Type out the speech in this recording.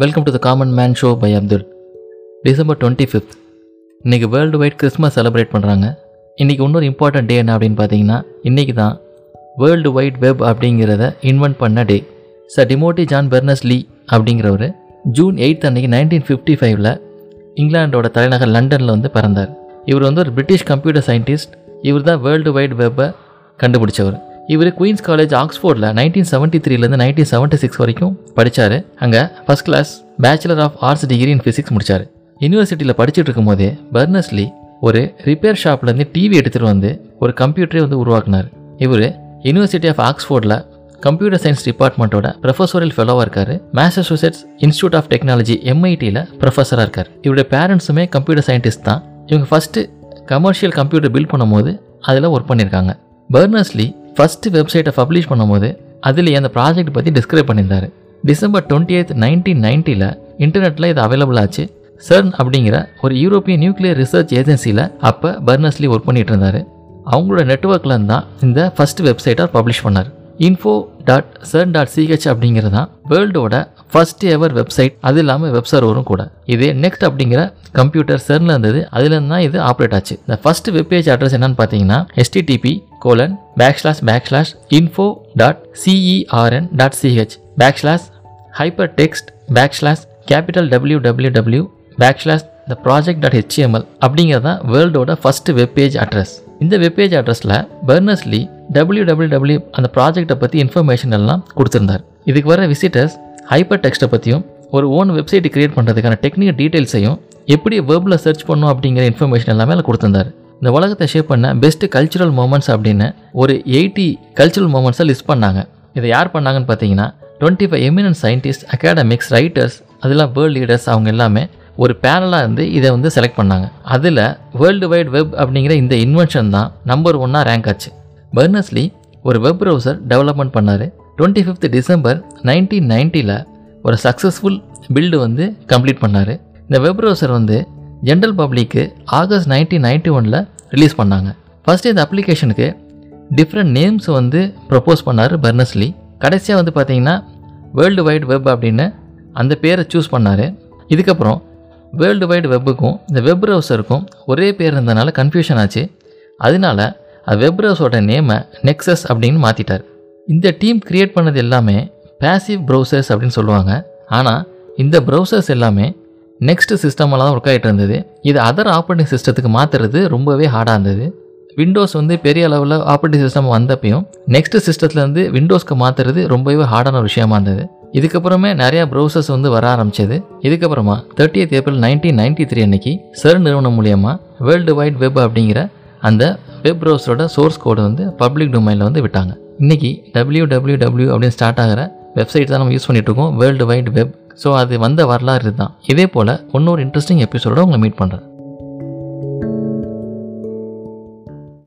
Welcome to the common man show by Abdul December twenty fifth இன்றைக்கி world wide Christmas celebrate பண்ணுறாங்க இன்றைக்கி இன்னொரு important டே என்ன அப்படின்னு பார்த்தீங்கன்னா இன்றைக்கி தான் வேர்ல்டு வைட் வெப் அப்படிங்கிறத இன்வென்ட் பண்ண day sir Timothy John Berners Lee அப்படிங்கிறவர் ஜூன் எயித் அன்றைக்கி நைன்டீன் ஃபிஃப்டி ஃபைவ்ல இங்கிலாண்டோட தலைநகர் லண்டனில் வந்து பிறந்தார். இவர் வந்து ஒரு பிரிட்டிஷ் கம்ப்யூட்டர் சயின்டிஸ்ட் இவர் தான் வேர்ல்டு வைட் வெப்பை கண்டுபிடிச்சவர். இவர் குயின்ஸ் காலேஜ் ஆக்ஸ்ஃபோர்டில் நைன்டீன் செவன்ட்டி த்ரீலேருந்து நைன்டீன் செவன்ட்டி சிக்ஸ் வரைக்கும் படித்தார் அங்கே first class bachelor of arts degree in physics முடித்தார் யூனிவர்சிட்டியில் படிச்சுட்டு இருக்கும்போதே பர்னஸ்லி ஒரு ரிப்பேர் ஷாப்லேருந்து டிவி எடுத்துகிட்டு வந்து ஒரு கம்ப்யூட்டரே வந்து உருவாக்குனார். இவர் யூனிவர்சிட்டி ஆஃப் ஆக்ஸ்ஃபோர்டில் கம்ப்யூட்டர் சயின்ஸ் டிபார்ட்மெண்ட்டோட ப்ரொஃபஸோரியல் ஃபெலோவாக இருக்கார். மேசசூசெட்ஸ் இன்ஸ்டியூட் ஆஃப் டெக்னாலஜி எம்ஐடியில் ப்ரொஃபஸராக இருக்கார். இவருடைய பேரண்ட்ஸுமே கம்ப்யூட்டர் சயின்டிஸ்ட் தான். இவங்க ஃபஸ்ட்டு கமர்ஷியல் கம்ப்யூட்டர் பில்ட் பண்ணும்போது அதில் ஒர்க் பண்ணியிருக்காங்க பர்னஸ்லி ஃபஸ்ட்டு வெப்சைட்டை பப்ளிஷ் பண்ணும்போது அதில் அந்த ப்ராஜெக்ட் பற்றி டிஸ்கிரைப் பண்ணியிருந்தார். டிசம்பர் டுவெண்ட்டி எய்த் நைன்டீன் நைன்ட்டியில் இன்டர்நெட்டில் இது அவைலபிள் ஆச்சு. சர்ன் அப்படிங்கிற ஒரு யூரோப்பியன் நியூக்ளியர் ரிசர்ச் ஏஜென்சியில் அப்போ பர்னஸ்லி ஒர்க் பண்ணிட்டு இருந்தார் அவங்களோட நெட்ஒர்க்கில் தான் இந்த ஃபஸ்ட் வெப்சைட்டை பப்ளிஷ் பண்ணார். Info dot CERN dot CH அப்படிங்கிறது தான் வேர்ல்டோட ஃபர்ஸ்ட் எவர் வெப்சைட் அது இல்லாமல் வெப் சர்வரும் கூட. இது நெக்ஸ்ட் அப்படிங்கிற கம்ப்யூட்டர் சர்னில் இருந்தது. அதுலேருந்து தான் இது ஆப்ரேட் ஆச்சு. இந்த ஃபர்ஸ்ட் வெப்பேஜ் அட்ரஸ் என்னன்னு பார்த்தீங்கன்னா HTTP colon backslash backslash info dot CERN dot CH backslash hypertext backslash capital W W W backslash the project dot HTML அப்படிங்கிறது தான் வேர்ல்டோட ஃபஸ்ட்டு வெப்பேஜ் அட்ரஸ் இந்த வெப்பேஜ் அட்ரஸில் பெர்னஸ்லி டபிள்யூ டபிள்யூ டபிள்யூ அந்த ப்ராஜெக்ட்டை பற்றி இன்ஃபர்மேஷன் எல்லாம் கொடுத்துருந்தார். இதுக்கு வர விசிட்டர்ஸ் ஹைப்பர் டெக்ஸ்ட்டை பற்றியும் ஒரு ஓன் வெப்சைட் கிரியேட் பண்ணுறதுக்கான டெக்னிக்கல் டீட்டெயில்ஸையும் எப்படி வெப்பில் சர்ச் பண்ணும் அப்படிங்கிற இன்ஃபர்மேஷன் எல்லாமே அதில் கொடுத்துருந்தார். இந்த உலகத்தை ஷேப் பண்ண பெஸ்ட் கல்ச்சுரல் மூமெண்ட்ஸ் அப்படின்னு ஒரு எயிட்டி கல்ச்சுரல் மூமெண்ட்ஸை லிஸ்ட் பண்ணாங்க. இதை யார் பண்ணாங்கன்னு பார்த்தீங்கன்னா twenty five eminent scientist academics writers அதெல்லாம் வேர்ல்ட் லீடர்ஸ் அவங்க எல்லாமே ஒரு பேனலாக இருந்து இதை வந்து செலக்ட் பண்ணாங்க. அதில் வேர்ல்டு வைட் வெப் அப்படிங்கிற இந்த இன்வென்ஷன் தான் நம்பர் ஒன்னாக ரேங்க் ஆச்சு. பர்னஸ்லி ஒரு வெப் ப்ரௌசர் டெவலப்மெண்ட் பண்ணார். டுவெண்ட்டி ஃபிஃப்த் டிசம்பர் நைன்டீன் நைன்ட்டியில் ஒரு சக்ஸஸ்ஃபுல் பில்டு வந்து கம்ப்ளீட் பண்ணார். இந்த வெப் ப்ரௌசர் வந்து ஜென்ரல் பப்ளிக்கு ஆகஸ்ட் நைன்டீன் நைன்ட்டி ஒனில் ரிலீஸ் பண்ணாங்க. ஃபஸ்ட்டு இந்த அப்ளிகேஷனுக்கு டிஃப்ரெண்ட் நேம்ஸ் வந்து ப்ரப்போஸ் பண்ணார் பர்னஸ்லி கடைசியாக வந்து பார்த்தீங்கன்னா வேர்ல்டு வைட் வெப் அப்படின்னு அந்த பேரை சூஸ் பண்ணார். இதுக்கப்புறம் வேர்ல்டு வைடு வெப்புக்கும் இந்த வெப் ப்ரௌசருக்கும் ஒரே பேர் இருந்ததுனால கன்ஃபியூஷன் ஆச்சு. அதனால அது வெப் ப்ரௌசரோட நேமை நெக்ஸஸ் அப்படின்னு மாற்றிட்டார் இந்த டீம் கிரியேட் பண்ணது எல்லாமே பேசிவ் ப்ரௌசர்ஸ் அப்படின்னு சொல்லுவாங்க. ஆனால் இந்த ப்ரௌசர்ஸ் எல்லாமே நெக்ஸ்ட் சிஸ்டமெல்லாம் ஒர்க் ஆகிட்டு இருந்தது. இது அதர் ஆப்ரேட்டிங் சிஸ்டத்துக்கு மாற்றுறது ரொம்பவே ஹார்டாக இருந்தது. விண்டோஸ் வந்து பெரிய அளவில் ஆப்ரேட்டிங் சிஸ்டம் வந்தப்பையும் நெக்ஸ்ட் சிஸ்டத்துலேருந்து விண்டோஸ்க்கு மாற்றுறது ரொம்பவே ஹார்டான ஒரு விஷயமா இருந்தது. இதுக்கப்புறமே நிறையா ப்ரௌசர்ஸ் வந்து வர ஆரம்பிச்சது. இதுக்கப்புறமா thirty April nineteen ninety three அன்னைக்கு சர் நிறுவனம் மூலியமாக வேர்ல்டு வைட் வெப் அப்படிங்கிற அந்த வெப் ப்ரௌசரோட சோர்ஸ் கோடு வந்து பப்ளிக் டொமைனில் வந்து விட்டாங்க. இன்றைக்கி டபிள்யூ டபிள்யூ டபிள்யூ அப்படின்னு ஸ்டார்ட் ஆகிற வெப்சைட் தான் நம்ம யூஸ் பண்ணிகிட்ருக்கோம் இருக்கோம். வேர்ல்டு வைட் வெப் ஸோ அது வந்த வரலாறு தான் இதே போல் இன்னொரு இன்ட்ரெஸ்டிங் எபிசோட உங்களை மீட் பண்ணுறேன்